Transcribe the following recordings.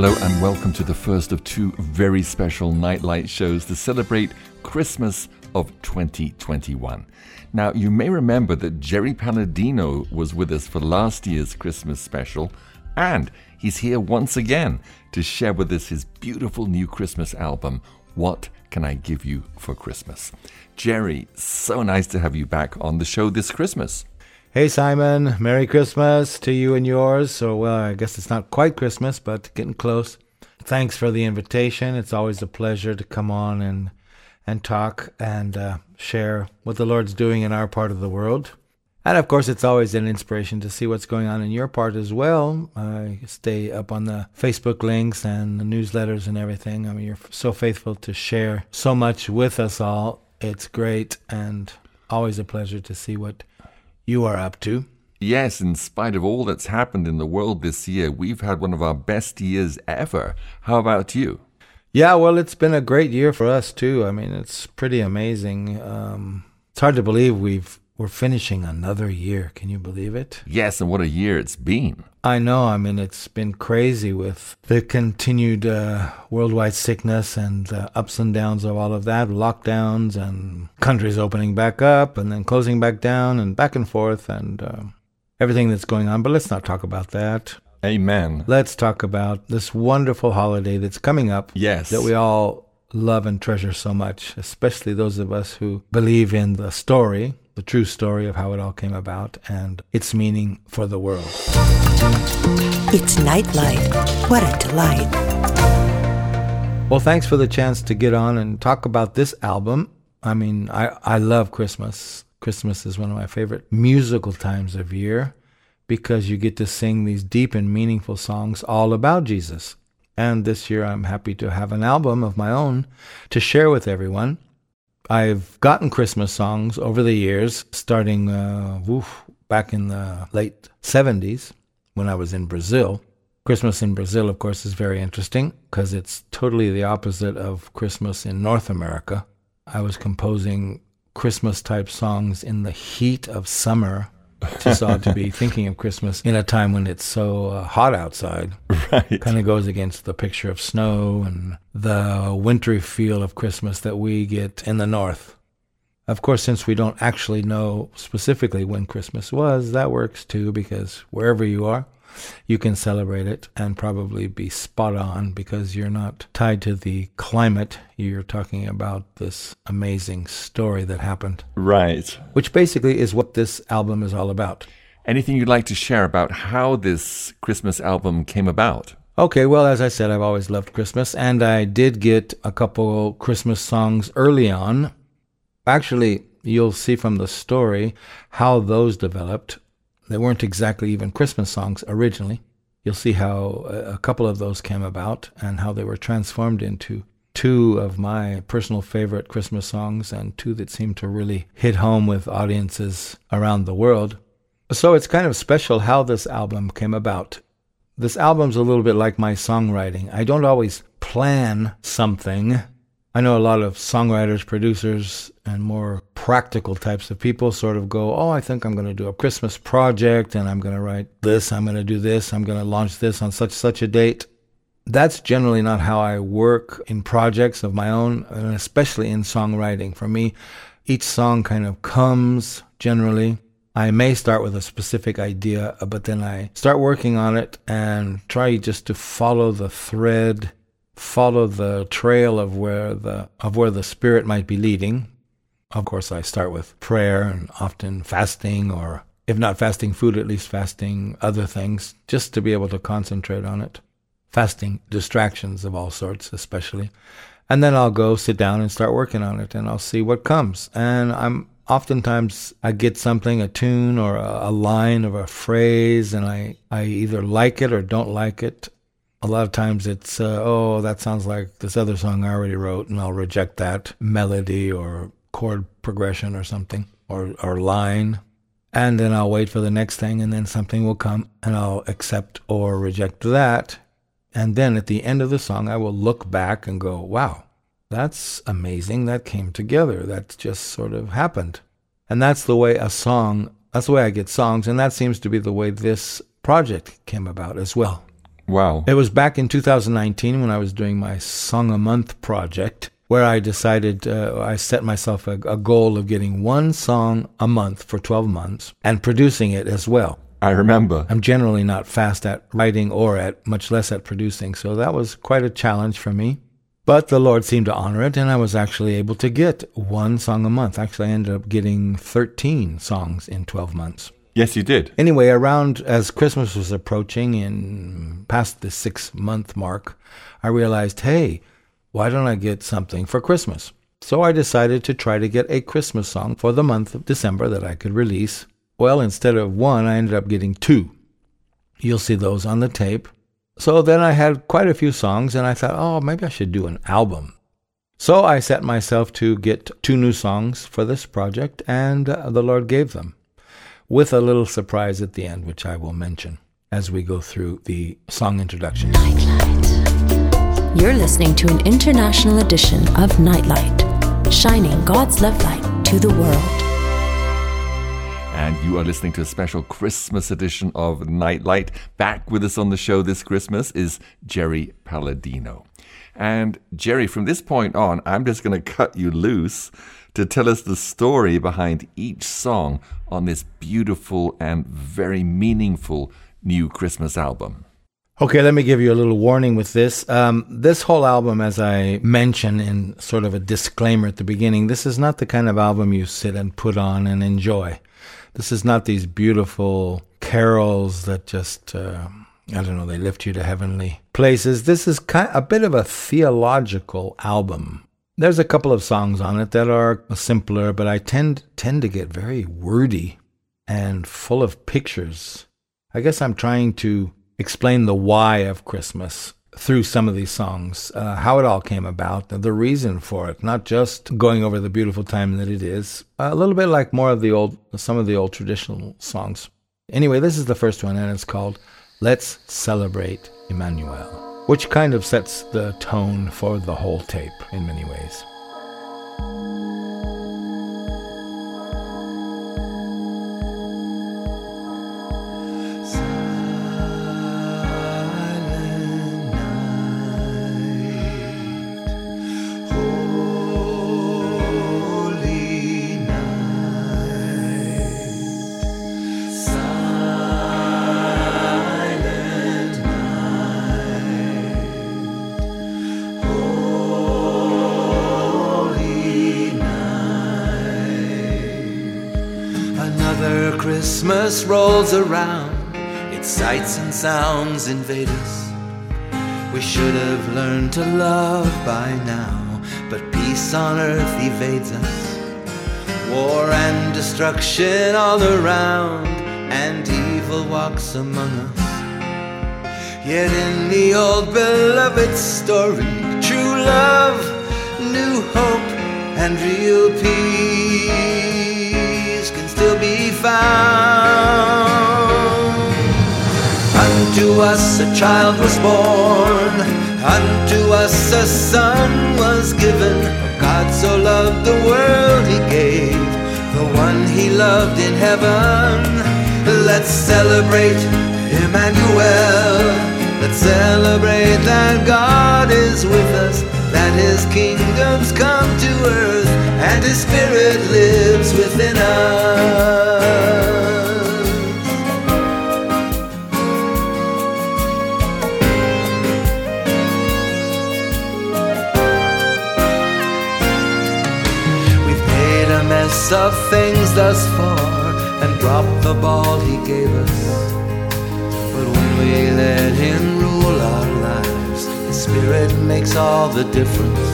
Hello and welcome to the first of two very special Nightlight shows to celebrate Christmas of 2021. Now, you may remember that Jerry Paladino was with us for last year's Christmas special, and he's here once again to share with us his beautiful new Christmas album, What Can I Give You for Christmas? Jerry, so nice to have you back on the show this Christmas. Hey Simon, Merry Christmas to you and yours. So, well, I guess it's not quite Christmas, but getting close. Thanks for the invitation. It's always a pleasure to come on and and talk and uh, share what the Lord's doing in our part of the world. And of course, it's always an inspiration to see what's going on in your part as well. I stay up on the Facebook links and the newsletters and everything. I mean, you're so faithful to share so much with us all. It's great and always a pleasure to see what you are up to. Yes, in spite of all that's happened in the world this year, we've had one of our best years ever. How about you? Yeah, well, it's been a great year for us too. I mean, it's pretty amazing. Um, it's hard to believe we've we're finishing another year. Can you believe it? Yes, and what a year it's been. I know. I mean, it's been crazy with the continued uh, worldwide sickness and uh, ups and downs of all of that, lockdowns and countries opening back up and then closing back down and back and forth and uh, everything that's going on. But let's not talk about that. Amen. Let's talk about this wonderful holiday that's coming up. Yes. That we all love and treasure so much, especially those of us who believe in the story the true story of how it all came about and its meaning for the world. It's Nightlight. What a delight. Well, thanks for the chance to get on and talk about this album. I mean, I, I love Christmas. Christmas is one of my favorite musical times of year because you get to sing these deep and meaningful songs all about Jesus. And this year I'm happy to have an album of my own to share with everyone. I've gotten Christmas songs over the years, starting uh, back in the late 70s when I was in Brazil. Christmas in Brazil, of course, is very interesting because it's totally the opposite of Christmas in North America. I was composing Christmas type songs in the heat of summer just ought to be thinking of Christmas in a time when it's so uh, hot outside. Right. Kind of goes against the picture of snow and the wintry feel of Christmas that we get in the north. Of course, since we don't actually know specifically when Christmas was, that works too because wherever you are, you can celebrate it and probably be spot on because you're not tied to the climate. You're talking about this amazing story that happened. Right. Which basically is what this album is all about. Anything you'd like to share about how this Christmas album came about? Okay, well, as I said, I've always loved Christmas, and I did get a couple Christmas songs early on. Actually, you'll see from the story how those developed. They weren't exactly even Christmas songs originally. You'll see how uh, a couple of those came about and how they were transformed into two of my personal favorite Christmas songs and two that seem to really hit home with audiences around the world. So it's kind of special how this album came about. This album's a little bit like my songwriting. I don't always plan something I know a lot of songwriters, producers, and more practical types of people sort of go, Oh, I think I'm going to do a Christmas project and I'm going to write this, I'm going to do this, I'm going to launch this on such such a date. That's generally not how I work in projects of my own, and especially in songwriting. For me, each song kind of comes generally. I may start with a specific idea, but then I start working on it and try just to follow the thread follow the trail of where the of where the spirit might be leading. Of course, I start with prayer and often fasting, or if not fasting food, at least fasting other things, just to be able to concentrate on it. Fasting distractions of all sorts, especially. And then I'll go sit down and start working on it, and I'll see what comes. And I'm oftentimes I get something, a tune or a, a line or a phrase, and I, I either like it or don't like it a lot of times it's, uh, oh, that sounds like this other song I already wrote, and I'll reject that melody or chord progression or something or, or line. And then I'll wait for the next thing, and then something will come, and I'll accept or reject that. And then at the end of the song, I will look back and go, wow, that's amazing. That came together. That just sort of happened. And that's the way a song, that's the way I get songs. And that seems to be the way this project came about as well. Wow. It was back in 2019 when I was doing my Song a Month project, where I decided uh, I set myself a, a goal of getting one song a month for 12 months and producing it as well. I remember. I'm generally not fast at writing or at much less at producing, so that was quite a challenge for me. But the Lord seemed to honor it, and I was actually able to get one song a month. Actually, I ended up getting 13 songs in 12 months. Yes, you did. Anyway, around as Christmas was approaching and past the six month mark, I realized, hey, why don't I get something for Christmas? So I decided to try to get a Christmas song for the month of December that I could release. Well, instead of one, I ended up getting two. You'll see those on the tape. So then I had quite a few songs, and I thought, oh, maybe I should do an album. So I set myself to get two new songs for this project, and uh, the Lord gave them, with a little surprise at the end, which I will mention as we go through the song introduction. You're listening to an international edition of Nightlight, shining God's love light to the world and you are listening to a special Christmas edition of Nightlight. Back with us on the show this Christmas is Jerry Paladino. And Jerry, from this point on, I'm just going to cut you loose to tell us the story behind each song on this beautiful and very meaningful new Christmas album. Okay, let me give you a little warning with this. Um, this whole album, as I mentioned in sort of a disclaimer at the beginning, this is not the kind of album you sit and put on and enjoy. This is not these beautiful carols that just, uh, I don't know, they lift you to heavenly places. This is kind a bit of a theological album. There's a couple of songs on it that are simpler, but I tend tend to get very wordy and full of pictures. I guess I'm trying to explain the why of Christmas through some of these songs, uh, how it all came about, the reason for it, not just going over the beautiful time that it is, a little bit like more of the old, some of the old traditional songs. Anyway, this is the first one, and it's called Let's Celebrate Emmanuel, which kind of sets the tone for the whole tape in many ways. Christmas rolls around, its sights and sounds invade us. We should have learned to love by now, but peace on earth evades us. War and destruction all around, and evil walks among us. Yet in the old beloved story, true love, new hope, and real peace can still be found. Unto us a child was born, unto us a son was given. God so loved the world he gave, the one he loved in heaven. Let's celebrate Emmanuel. Let's celebrate that God is with us, that his kingdom's come to earth, and his spirit lives within us. Of things thus far and dropped the ball he gave us. But when we let him rule our lives, the spirit makes all the difference.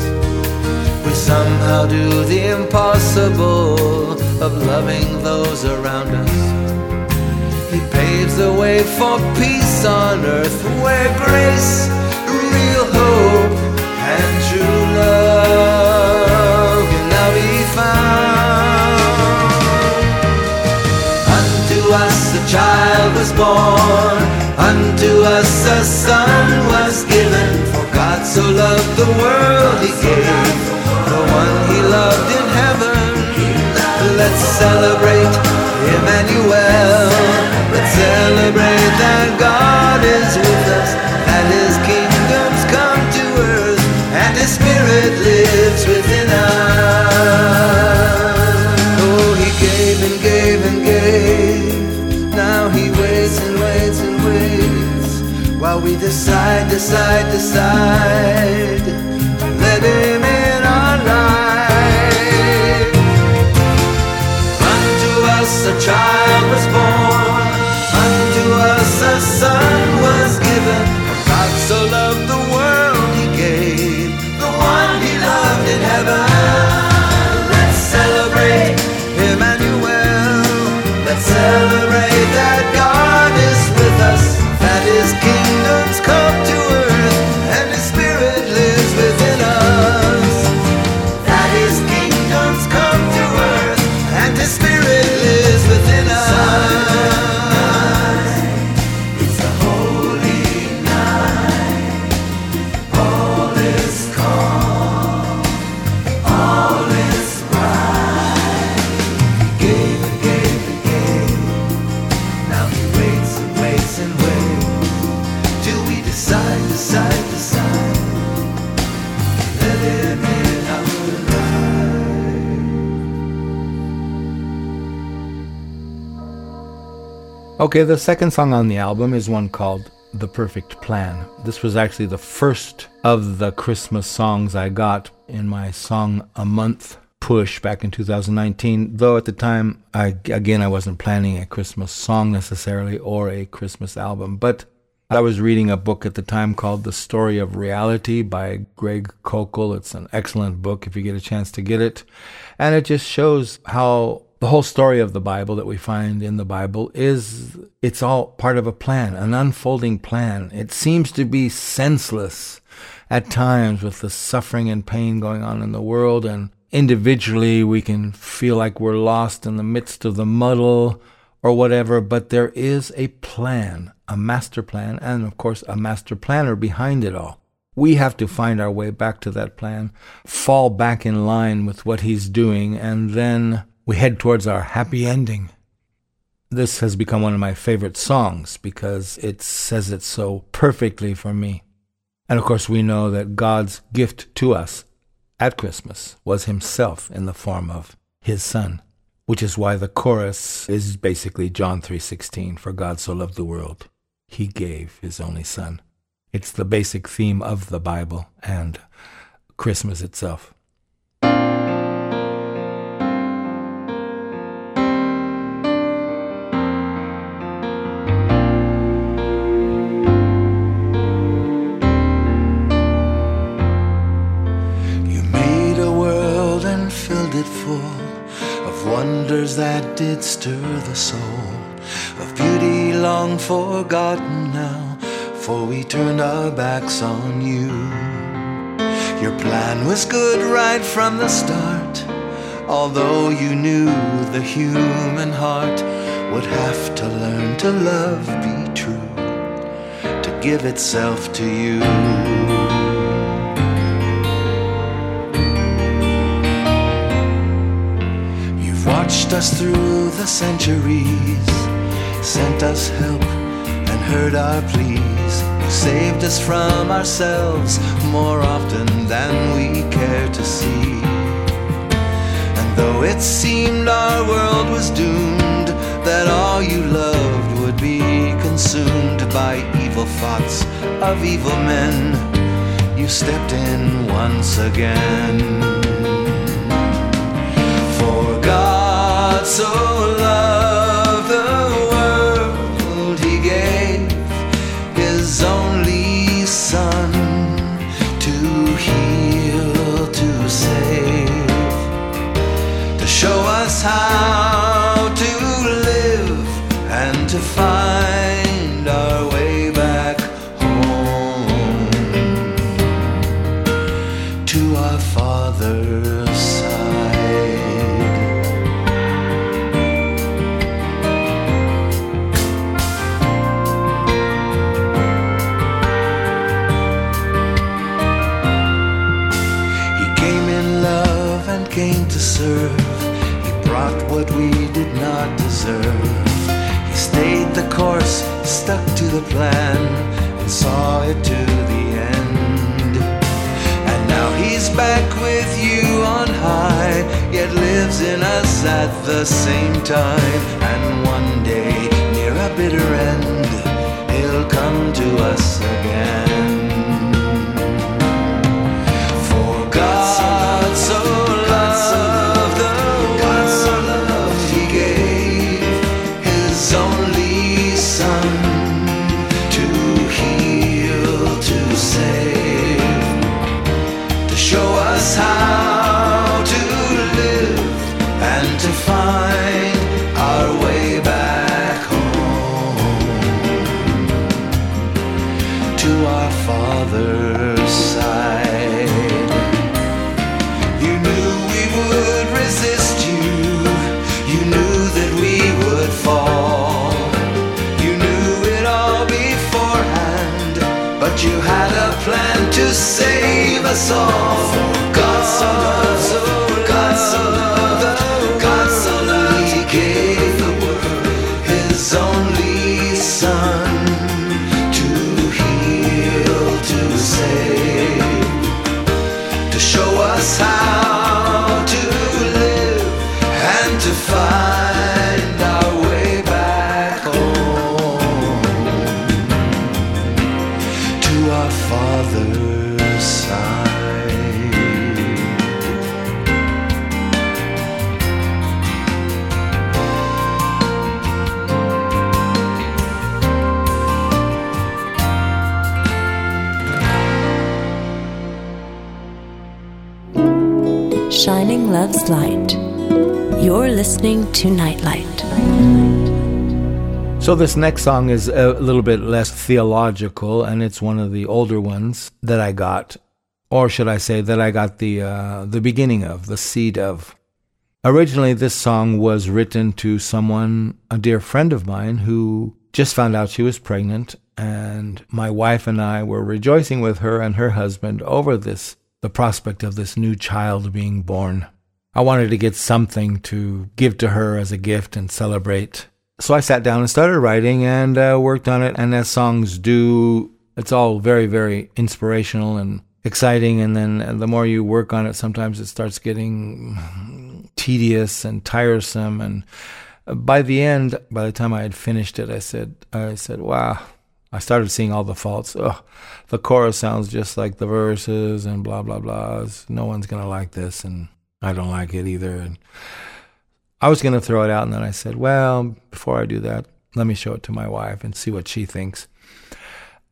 We somehow do the impossible of loving those around us. He paves the way for peace on earth where grace, real hope, and true love can now be found. child was born, unto us a son was given. For God so loved the world, He gave the one He loved in heaven. Let's celebrate Emmanuel. Let's celebrate that God is with us, that His kingdom's come to earth, and His Spirit lives within us. Decide, decide, decide. Okay, the second song on the album is one called The Perfect Plan. This was actually the first of the Christmas songs I got in my Song a Month push back in 2019, though at the time, I, again, I wasn't planning a Christmas song necessarily or a Christmas album, but I was reading a book at the time called The Story of Reality by Greg Koukl. It's an excellent book if you get a chance to get it. And it just shows how the whole story of the Bible that we find in the Bible is it's all part of a plan, an unfolding plan. It seems to be senseless at times with the suffering and pain going on in the world and individually we can feel like we're lost in the midst of the muddle or whatever, but there is a plan, a master plan, and of course a master planner behind it all. We have to find our way back to that plan, fall back in line with what he's doing, and then we head towards our happy ending. This has become one of my favorite songs because it says it so perfectly for me. And of course, we know that God's gift to us at Christmas was himself in the form of his son, which is why the chorus is basically John 3:16, for God so loved the world, he gave his only son. It's the basic theme of the Bible and Christmas itself. That did stir the soul, of beauty long forgotten now, for we turned our backs on you. Your plan was good right from the start, although you knew the human heart would have to learn to love, be true, to give itself to you. Watched us through the centuries, sent us help and heard our pleas. Saved us from ourselves more often than we care to see. And though it seemed our world was doomed, that all you loved would be consumed by evil thoughts of evil men, you stepped in once again. God so loved the world, He gave His only Son to heal, to save, to show us how to live and to find He stayed the course, stuck to the plan, and saw it to the end. And now he's back with you on high, yet lives in us at the same time. And one day, near a bitter end, he'll come to us our us all. God Shining Love's Light. You're listening to Nightlight. So this next song is a little bit less theological, and it's one of the older ones that I got, or should I say that I got the uh, the beginning of, the seed of. Originally, this song was written to someone, a dear friend of mine, who just found out she was pregnant, and my wife and I were rejoicing with her and her husband over this, the prospect of this new child being born. I wanted to get something to give to her as a gift and celebrate. So I sat down and started writing and uh, worked on it. And as songs do, it's all very, very inspirational and exciting. And then uh, the more you work on it, sometimes it starts getting tedious and tiresome. And uh, by the end, by the time I had finished it, I said, I said, wow. I started seeing all the faults. Ugh, the chorus sounds just like the verses and blah blah blah. No one's gonna like this, and I don't like it either. And I was gonna throw it out, and then I said, well, before I do that, let me show it to my wife and see what she thinks.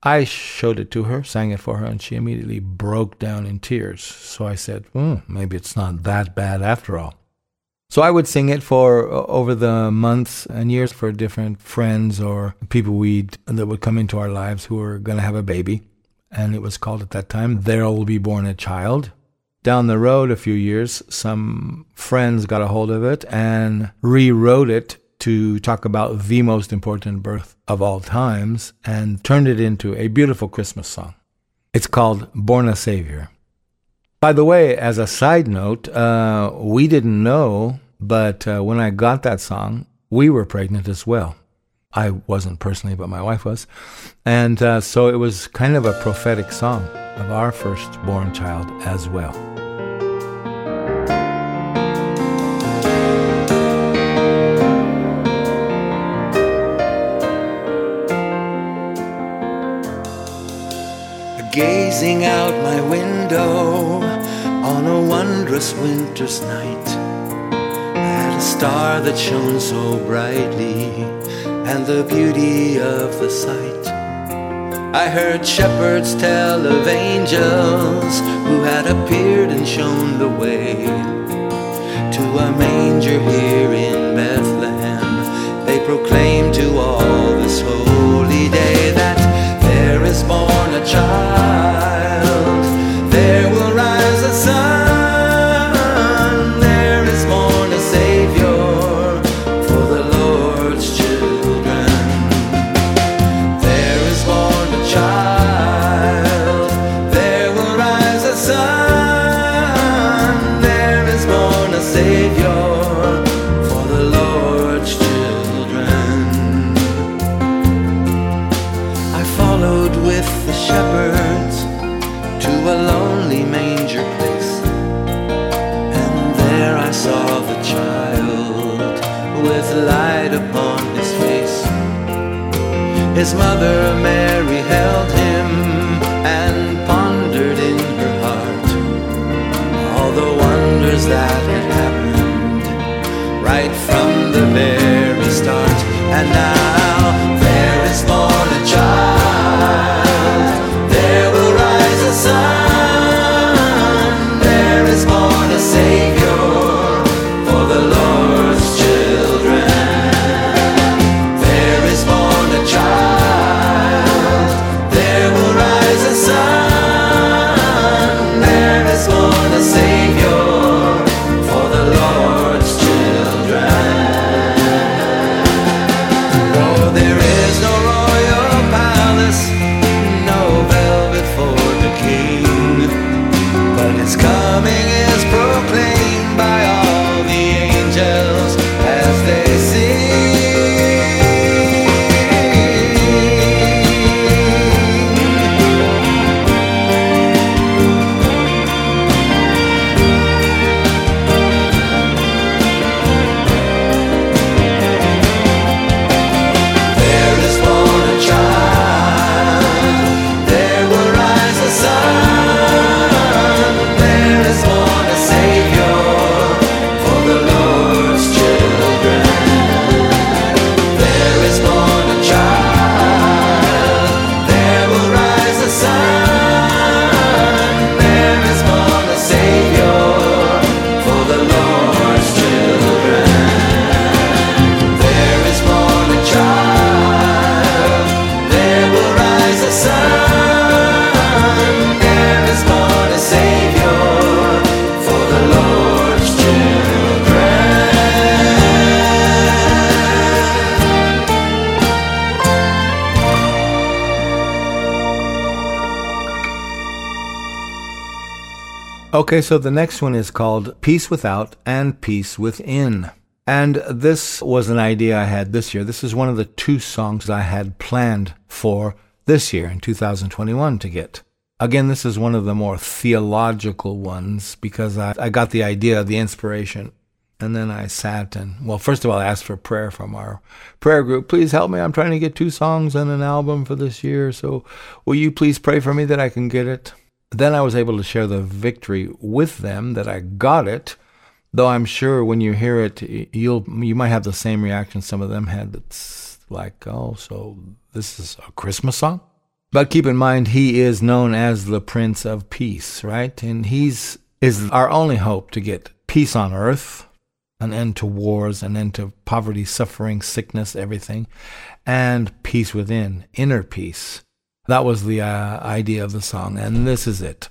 I showed it to her, sang it for her, and she immediately broke down in tears. So I said, hmm, maybe it's not that bad after all. So I would sing it for over the months and years for different friends or people we that would come into our lives who were going to have a baby, and it was called at that time "There Will Be Born a Child." Down the road, a few years, some friends got a hold of it and rewrote it to talk about the most important birth of all times and turned it into a beautiful Christmas song. It's called "Born a Savior." By the way, as a side note, uh, we didn't know, but uh, when I got that song, we were pregnant as well. I wasn't personally, but my wife was. And uh, so it was kind of a prophetic song of our firstborn child as well. Gazing out my window wondrous winter's night at a star that shone so brightly and the beauty of the sight. I heard shepherds tell of angels who had appeared and shown the way to a manger here in Bethlehem. They proclaimed to all this holy His Okay, so the next one is called Peace Without and Peace Within. And this was an idea I had this year. This is one of the two songs I had planned for this year in 2021 to get. Again, this is one of the more theological ones because I, I got the idea, the inspiration. And then I sat and, well, first of all, I asked for prayer from our prayer group. Please help me. I'm trying to get two songs and an album for this year. So will you please pray for me that I can get it? Then I was able to share the victory with them that I got it. Though I'm sure when you hear it, you'll you might have the same reaction some of them had. That's like, oh, so this is a Christmas song. But keep in mind, he is known as the Prince of Peace, right? And he's is our only hope to get peace on earth, an end to wars, an end to poverty, suffering, sickness, everything, and peace within, inner peace. That was the uh, idea of the song, and this is it.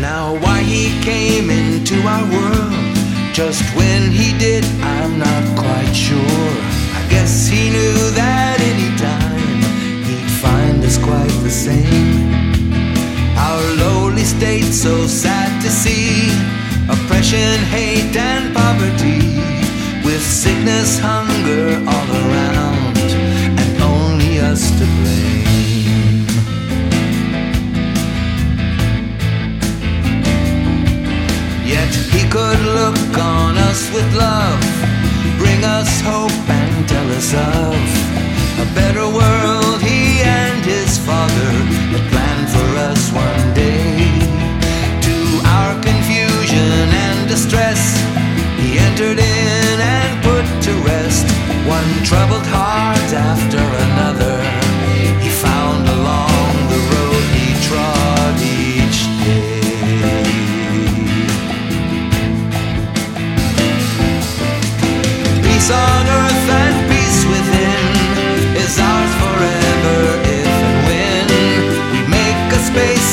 Now, why he came into our world just when he did, I'm not quite sure guess he knew that any time he'd find us quite the same. Our lowly state so sad to see oppression, hate, and poverty, with sickness, hunger all around, and only us to blame. Yet he could look on us with love, bring us hope and tell us of a better world he and his father had planned for us one day. To our confusion and distress, he entered in and put to rest one troubled heart after another.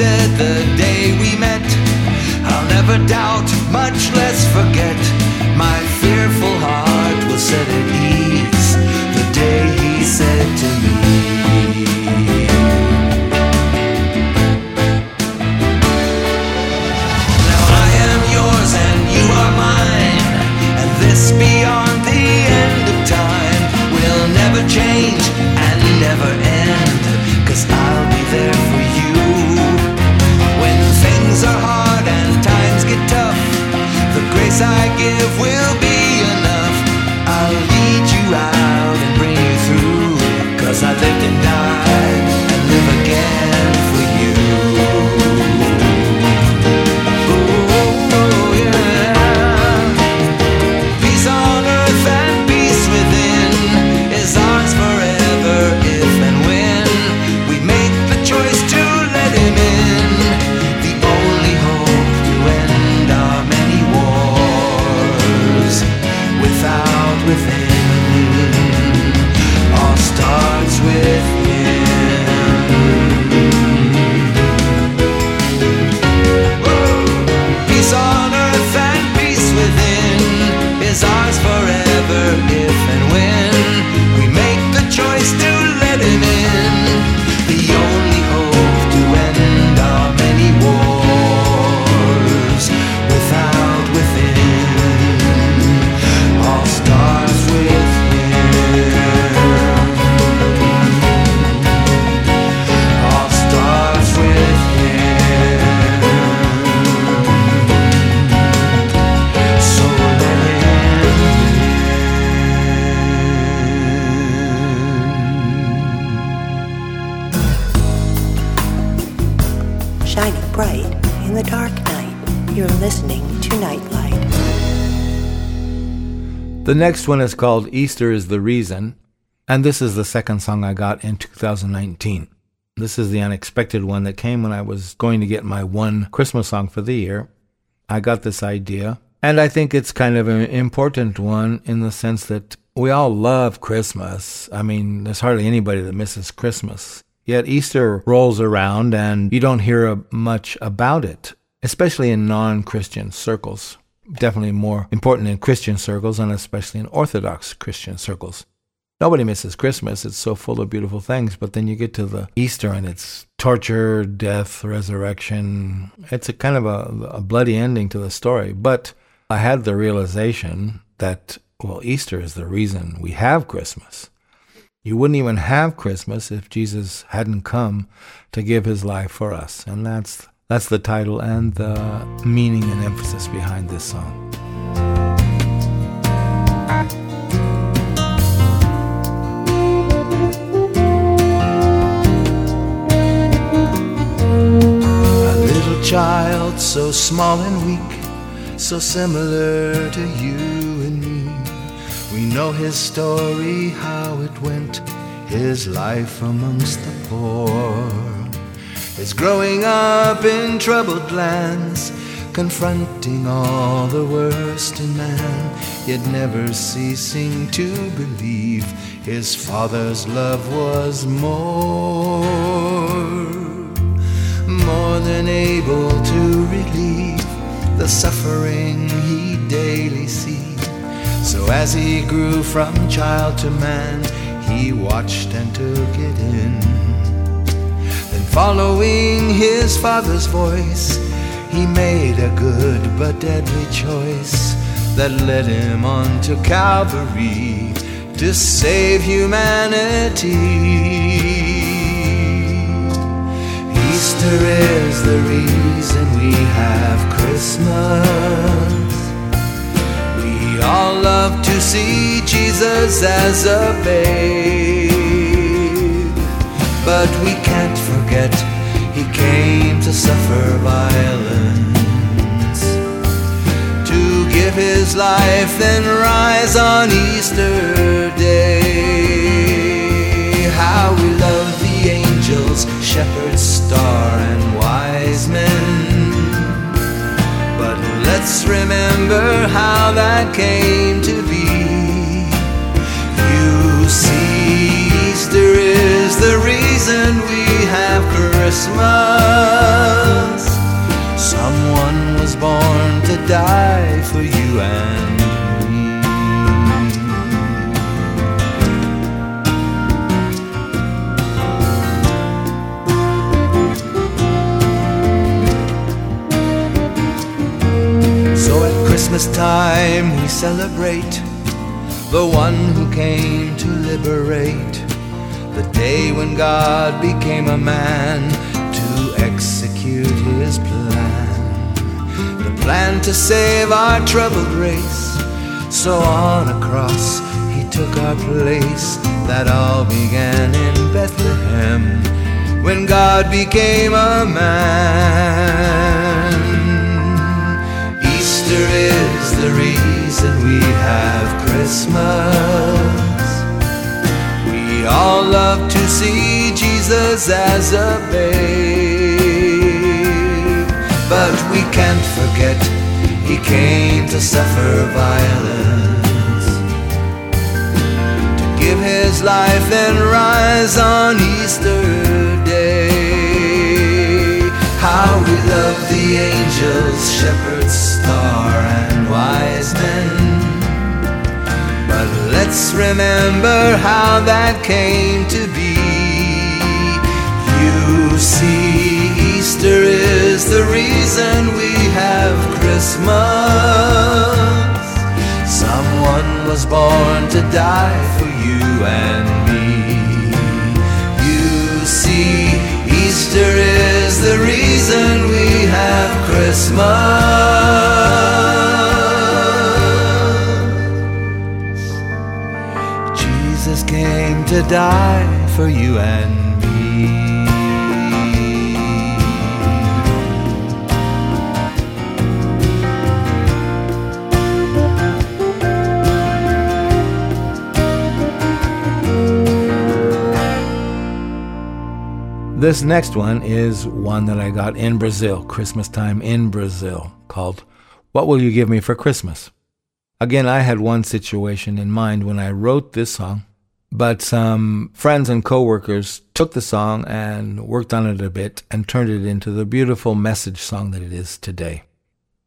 and The next one is called Easter is the Reason, and this is the second song I got in 2019. This is the unexpected one that came when I was going to get my one Christmas song for the year. I got this idea, and I think it's kind of an important one in the sense that we all love Christmas. I mean, there's hardly anybody that misses Christmas. Yet Easter rolls around and you don't hear much about it, especially in non Christian circles. Definitely more important in Christian circles and especially in Orthodox Christian circles. Nobody misses Christmas. It's so full of beautiful things. But then you get to the Easter and it's torture, death, resurrection. It's a kind of a, a bloody ending to the story. But I had the realization that, well, Easter is the reason we have Christmas. You wouldn't even have Christmas if Jesus hadn't come to give his life for us. And that's that's the title and the meaning and emphasis behind this song. A little child so small and weak, so similar to you and me. We know his story, how it went, his life amongst the poor. His growing up in troubled lands, confronting all the worst in man, yet never ceasing to believe his father's love was more more than able to relieve the suffering he daily sees. So as he grew from child to man, he watched and took it in. Then, following his father's voice, he made a good but deadly choice that led him on to Calvary to save humanity. Easter is the reason we have Christmas. We all love to see Jesus as a babe. But we can't forget he came to suffer violence. To give his life, then rise on Easter Day. How we love the angels, shepherds, star, and wise men. But let's remember how that came to be. You see, Easter is the reason we have Christmas. Someone was born to die for you and me. So at Christmas time we celebrate the one who came to liberate the day when God became a man to execute his plan. The plan to save our troubled race. So on a cross he took our place. That all began in Bethlehem when God became a man. Easter is the reason we have Christmas. All love to see Jesus as a babe. But we can't forget he came to suffer violence. To give his life and rise on Easter Day. How we love the angels, shepherds, star, and wise men. Let's remember how that came to be. You see, Easter is the reason we have Christmas. Someone was born to die for you and me. die for you and me. This next one is one that I got in Brazil, Christmas time in Brazil, called What Will You Give Me for Christmas? Again, I had one situation in mind when I wrote this song but some friends and coworkers took the song and worked on it a bit and turned it into the beautiful message song that it is today.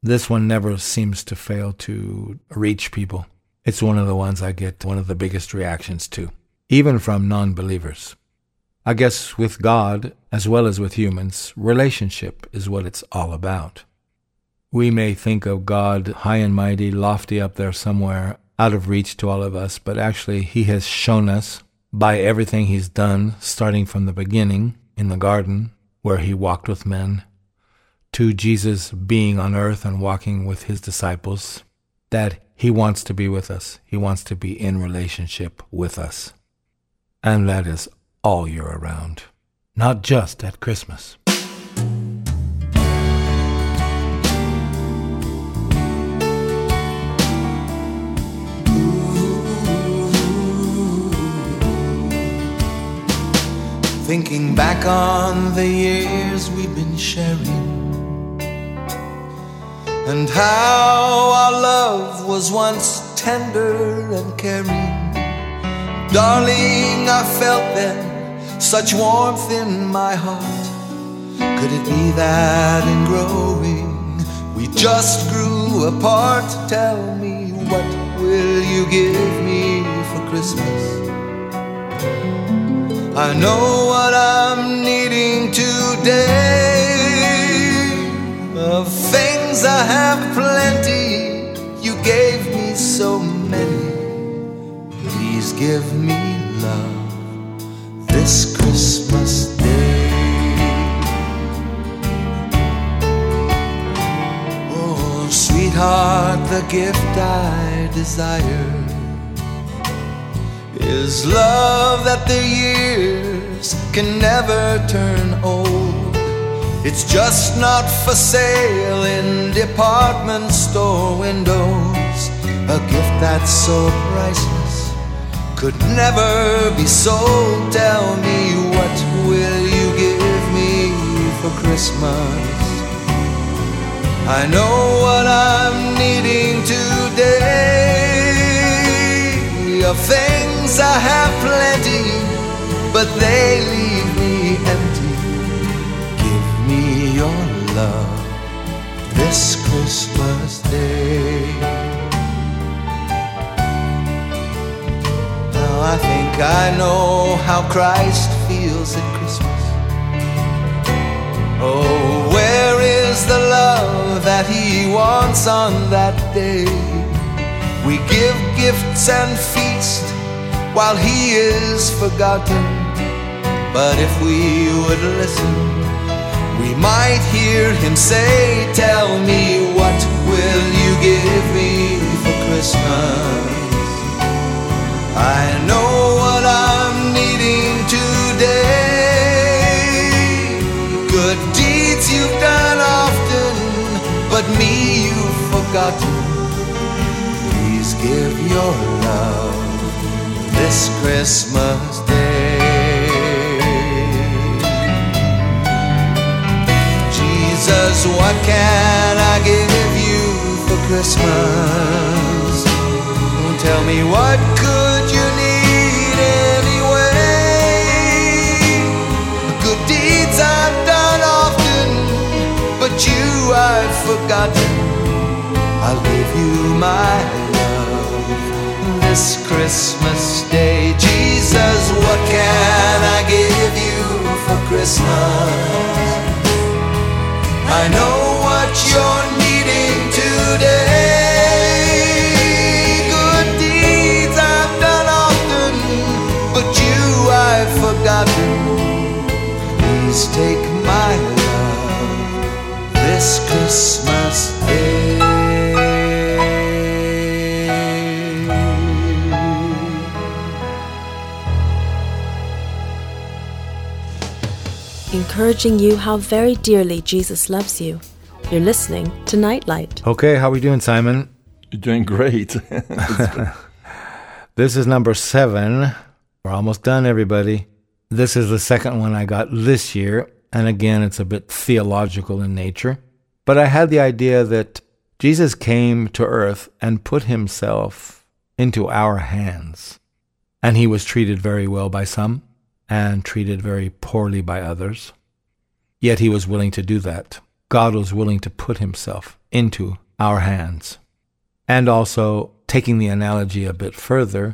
This one never seems to fail to reach people. It's one of the ones I get one of the biggest reactions to, even from non believers. I guess with God, as well as with humans, relationship is what it's all about. We may think of God high and mighty, lofty up there somewhere, out of reach to all of us, but actually He has shown us by everything He's done, starting from the beginning in the garden, where He walked with men, to Jesus being on earth and walking with His disciples, that He wants to be with us. He wants to be in relationship with us. And that is all year around, not just at Christmas. Thinking back on the years we've been sharing And how our love was once tender and caring Darling, I felt then such warmth in my heart. Could it be that in growing we just grew apart? Tell me, what will you give me for Christmas? I know what I'm needing today. Of things I have plenty, you gave me so many. Please give me love this Christmas Day. Oh, sweetheart, the gift I desire is love that the years can never turn old. It's just not for sale in department store windows. A gift that's so priceless could never be sold. Tell me, what will you give me for Christmas? I know what I'm needing today. Of things I have plenty, but they leave me empty. Give me your love this Christmas day. Now I think I know how Christ feels at Christmas. Oh, where is the love that He wants on that day? We give gifts and feast while He is forgotten. But if we would listen, we might hear Him say, Tell me, what will you give me for Christmas? I know what I'm needing today. Good deeds you've done often, but me you've forgotten. Give your love this Christmas day. Jesus, what can I give you for Christmas? Tell me what could you need anyway? The good deeds I've done often, but you I've forgotten. I'll give you my this Christmas day. Jesus, what can I give you for Christmas? I know what you're needing today. Good deeds I've done often, but you I've forgotten. Please take my love this Christmas Encouraging you how very dearly Jesus loves you. You're listening to Nightlight. Okay, how are we doing, Simon? You're doing great. this is number seven. We're almost done, everybody. This is the second one I got this year, and again, it's a bit theological in nature. But I had the idea that Jesus came to earth and put himself into our hands. And he was treated very well by some and treated very poorly by others. Yet he was willing to do that. God was willing to put himself into our hands. And also, taking the analogy a bit further,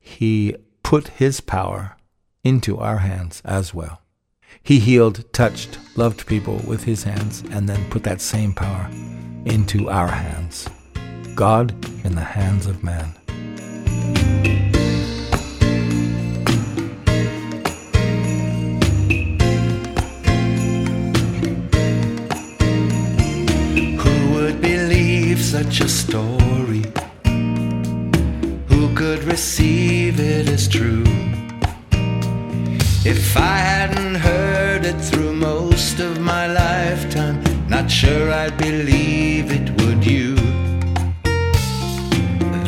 he put his power into our hands as well. He healed, touched, loved people with his hands, and then put that same power into our hands. God in the hands of man. Such a story? Who could receive it as true? If I hadn't heard it through most of my lifetime, not sure I'd believe it, would you?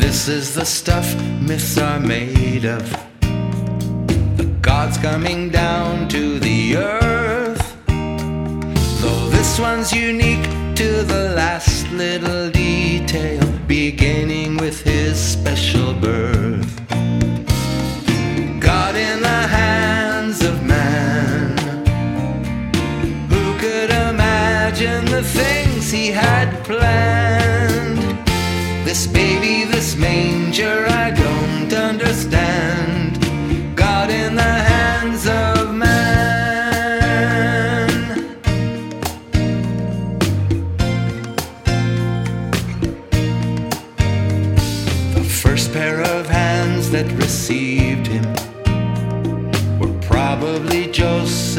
This is the stuff myths are made of. The gods coming down to the earth. Though this one's unique to the last little detail, beginning with his special birth. God in the hands of man. Who could imagine the things he had planned? This baby, this manger, I don't understand.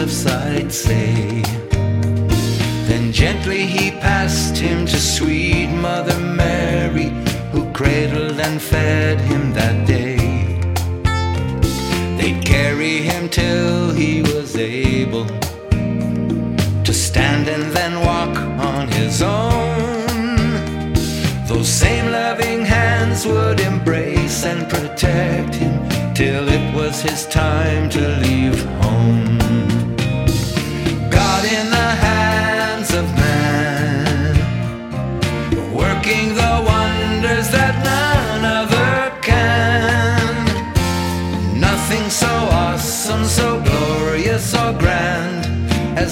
Joseph's, I'd say. Then gently he passed him to sweet Mother Mary, who cradled and fed him that day. They'd carry him till he was able to stand and then walk on his own. Those same loving hands would embrace and protect him till it was his time to leave home.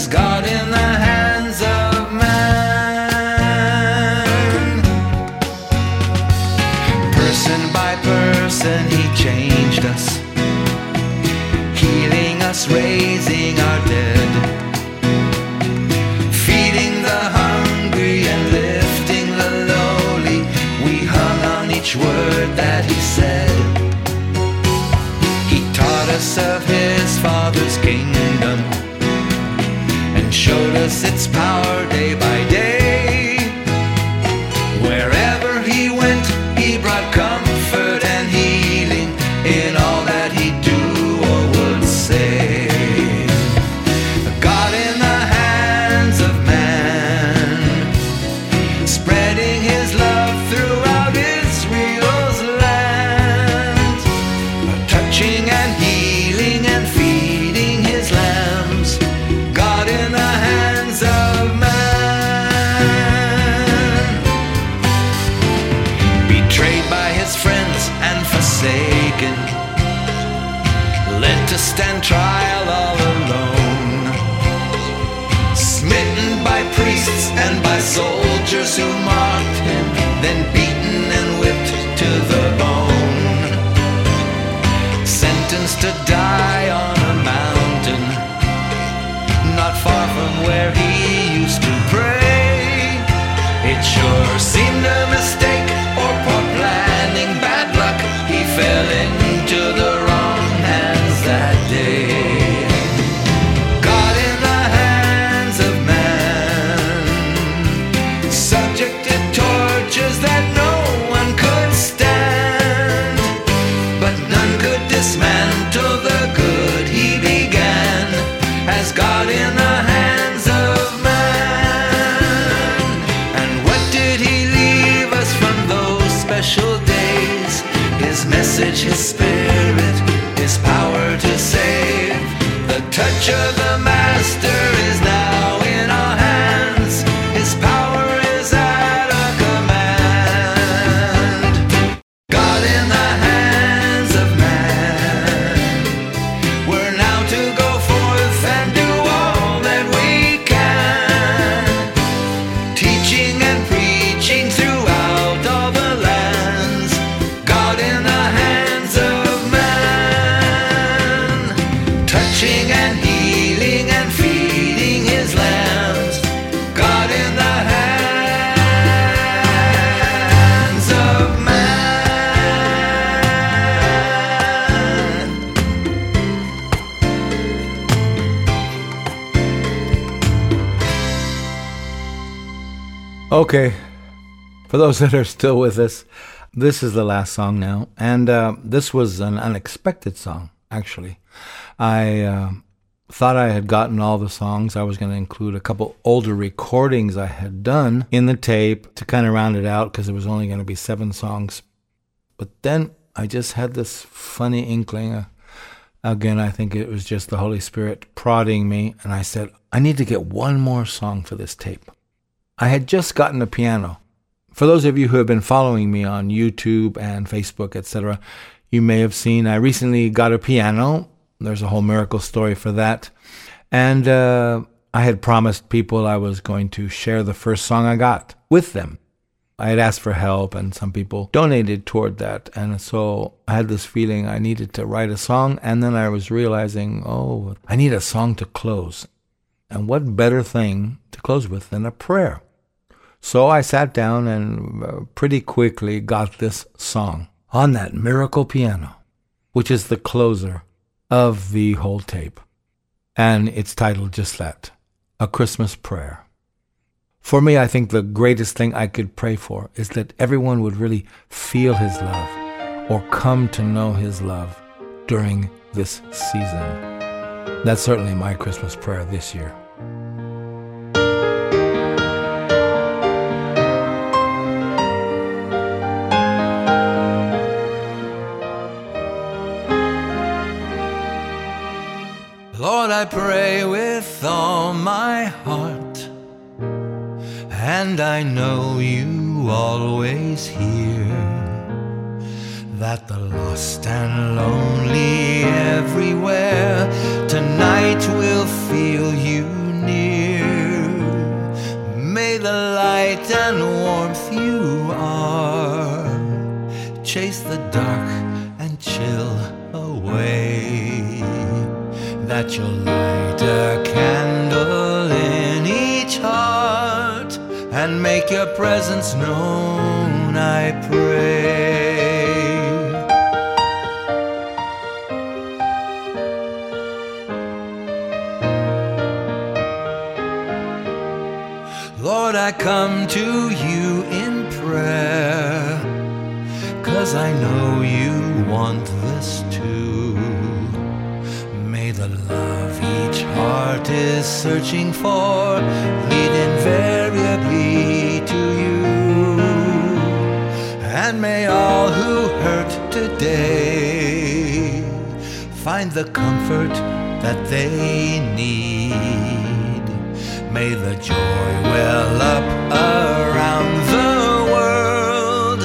God in the that are still with us, this is the last song now, and uh, this was an unexpected song. Actually, I uh, thought I had gotten all the songs. I was going to include a couple older recordings I had done in the tape to kind of round it out because it was only going to be seven songs. But then I just had this funny inkling. Uh, again, I think it was just the Holy Spirit prodding me, and I said, I need to get one more song for this tape. I had just gotten a piano. For those of you who have been following me on YouTube and Facebook, etc., you may have seen I recently got a piano there's a whole miracle story for that. And uh, I had promised people I was going to share the first song I got with them. I had asked for help, and some people donated toward that. And so I had this feeling I needed to write a song. And then I was realizing, oh, I need a song to close. And what better thing to close with than a prayer? So I sat down and uh, pretty quickly got this song on that miracle piano, which is the closer of the whole tape. And it's titled just that A Christmas Prayer. For me, I think the greatest thing I could pray for is that everyone would really feel His love or come to know His love during this season. That's certainly my Christmas prayer this year. Lord, I pray with all my heart, and I know you always hear that the lost and lonely everywhere tonight will feel you near. May the light and warmth you are chase the dark and chill that you'll light a candle in each heart and make your presence known, I pray. Searching for lead invariably to you. And may all who hurt today find the comfort that they need. May the joy well up around the world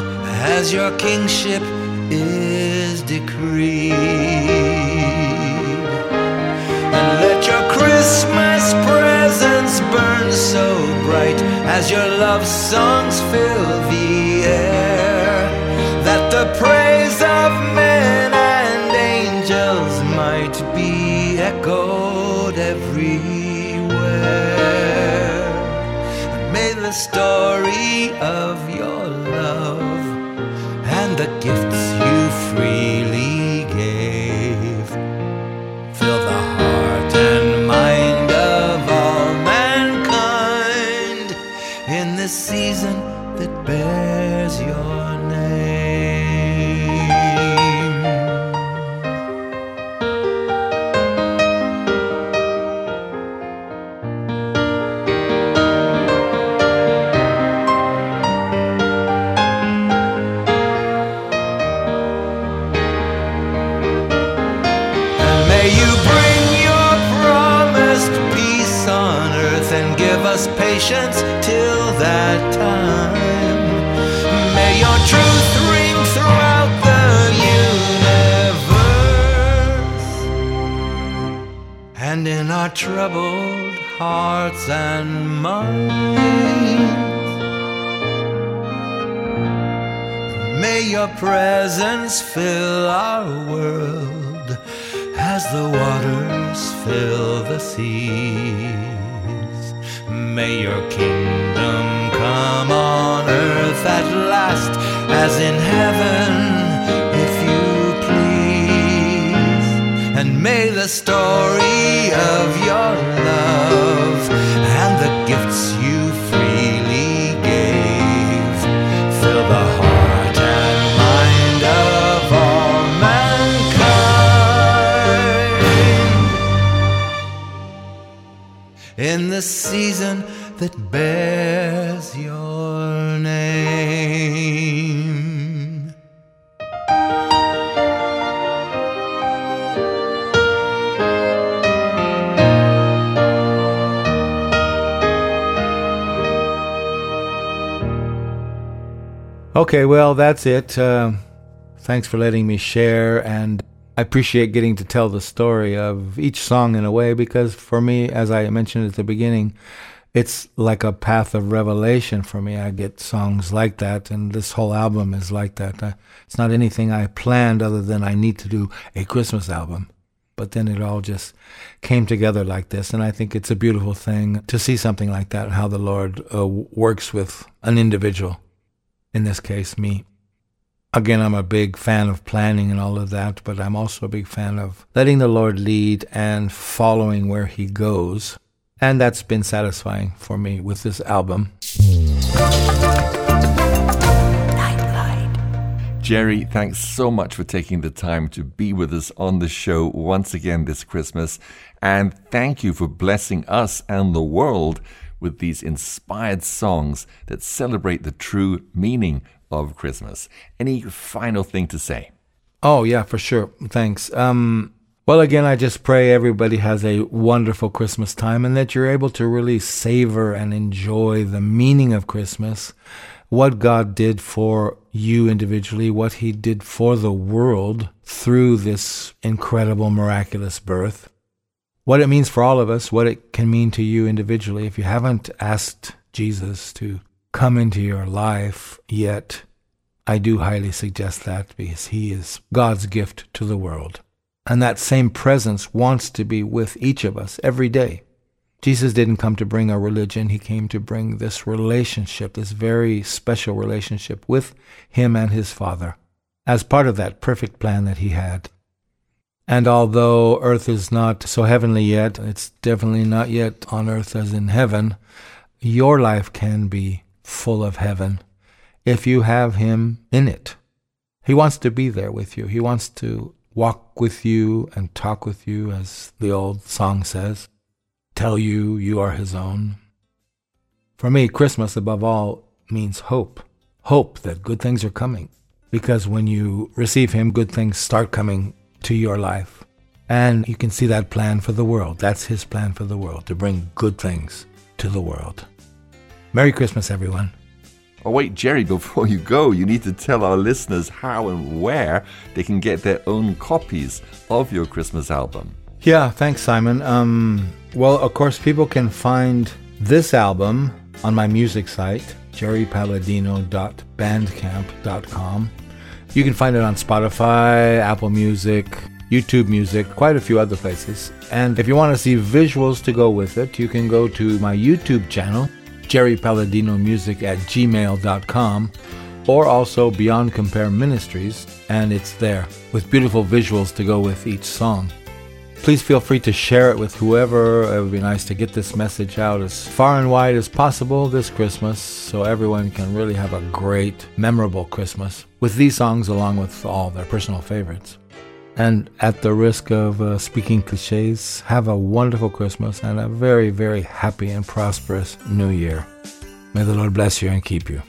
as your kingship is decreed. As your love songs fill the air troubled hearts and minds. May your presence fill our world as the waters fill the seas. May your kingdom come on earth at last as in heaven and may the story of your love and the gifts you freely gave fill the heart and mind of all mankind. In the season that bears Okay, well, that's it. Uh, thanks for letting me share, and I appreciate getting to tell the story of each song in a way because for me, as I mentioned at the beginning, it's like a path of revelation for me. I get songs like that, and this whole album is like that. Uh, it's not anything I planned other than I need to do a Christmas album. But then it all just came together like this, and I think it's a beautiful thing to see something like that, how the Lord uh, works with an individual in this case, me. Again, I'm a big fan of planning and all of that, but I'm also a big fan of letting the Lord lead and following where He goes. And that's been satisfying for me with this album. Jerry, thanks so much for taking the time to be with us on the show once again this Christmas. And thank you for blessing us and the world with these inspired songs that celebrate the true meaning of Christmas. Any final thing to say? Oh, yeah, for sure. Thanks. Um, well, again, I just pray everybody has a wonderful Christmas time and that you're able to really savor and enjoy the meaning of Christmas, what God did for you individually, what He did for the world through this incredible, miraculous birth what it means for all of us, what it can mean to you individually. If you haven't asked Jesus to come into your life yet, I do highly suggest that because he is God's gift to the world. And that same presence wants to be with each of us every day. Jesus didn't come to bring a religion, he came to bring this relationship, this very special relationship with him and his Father, as part of that perfect plan that he had. And although earth is not so heavenly yet, it's definitely not yet on earth as in heaven, your life can be full of heaven if you have Him in it. He wants to be there with you. He wants to walk with you and talk with you, as the old song says, tell you you are His own. For me, Christmas above all means hope. Hope that good things are coming. Because when you receive Him, good things start coming to your life. And you can see that plan for the world. That's his plan for the world, to bring good things to the world. Merry Christmas, everyone. Oh, wait, Jerry, before you go, you need to tell our listeners how and where they can get their own copies of your Christmas album. Yeah, thanks, Simon. Um, well, of course, people can find this album on my music site, jerrypaladino.bandcamp.com. You can find it on Spotify, Apple Music, YouTube Music, quite a few other places. And if you want to see visuals to go with it, you can go to my YouTube channel, Jerry Paladino Music at gmail.com, or also Beyond Compare Ministries, and it's there with beautiful visuals to go with each song. Please feel free to share it with whoever. It would be nice to get this message out as far and wide as possible this Christmas so everyone can really have a great, memorable Christmas with these songs along with all their personal favorites. And at the risk of uh, speaking cliches, have a wonderful Christmas and a very, very happy and prosperous New Year. May the Lord bless you and keep you.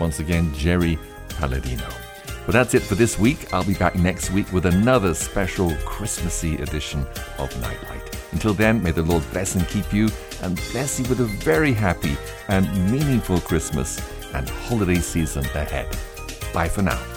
Once again, Jerry Paladino. Well, that's it for this week. I'll be back next week with another special Christmassy edition of Nightlight. Until then, may the Lord bless and keep you and bless you with a very happy and meaningful Christmas and holiday season ahead. Bye for now.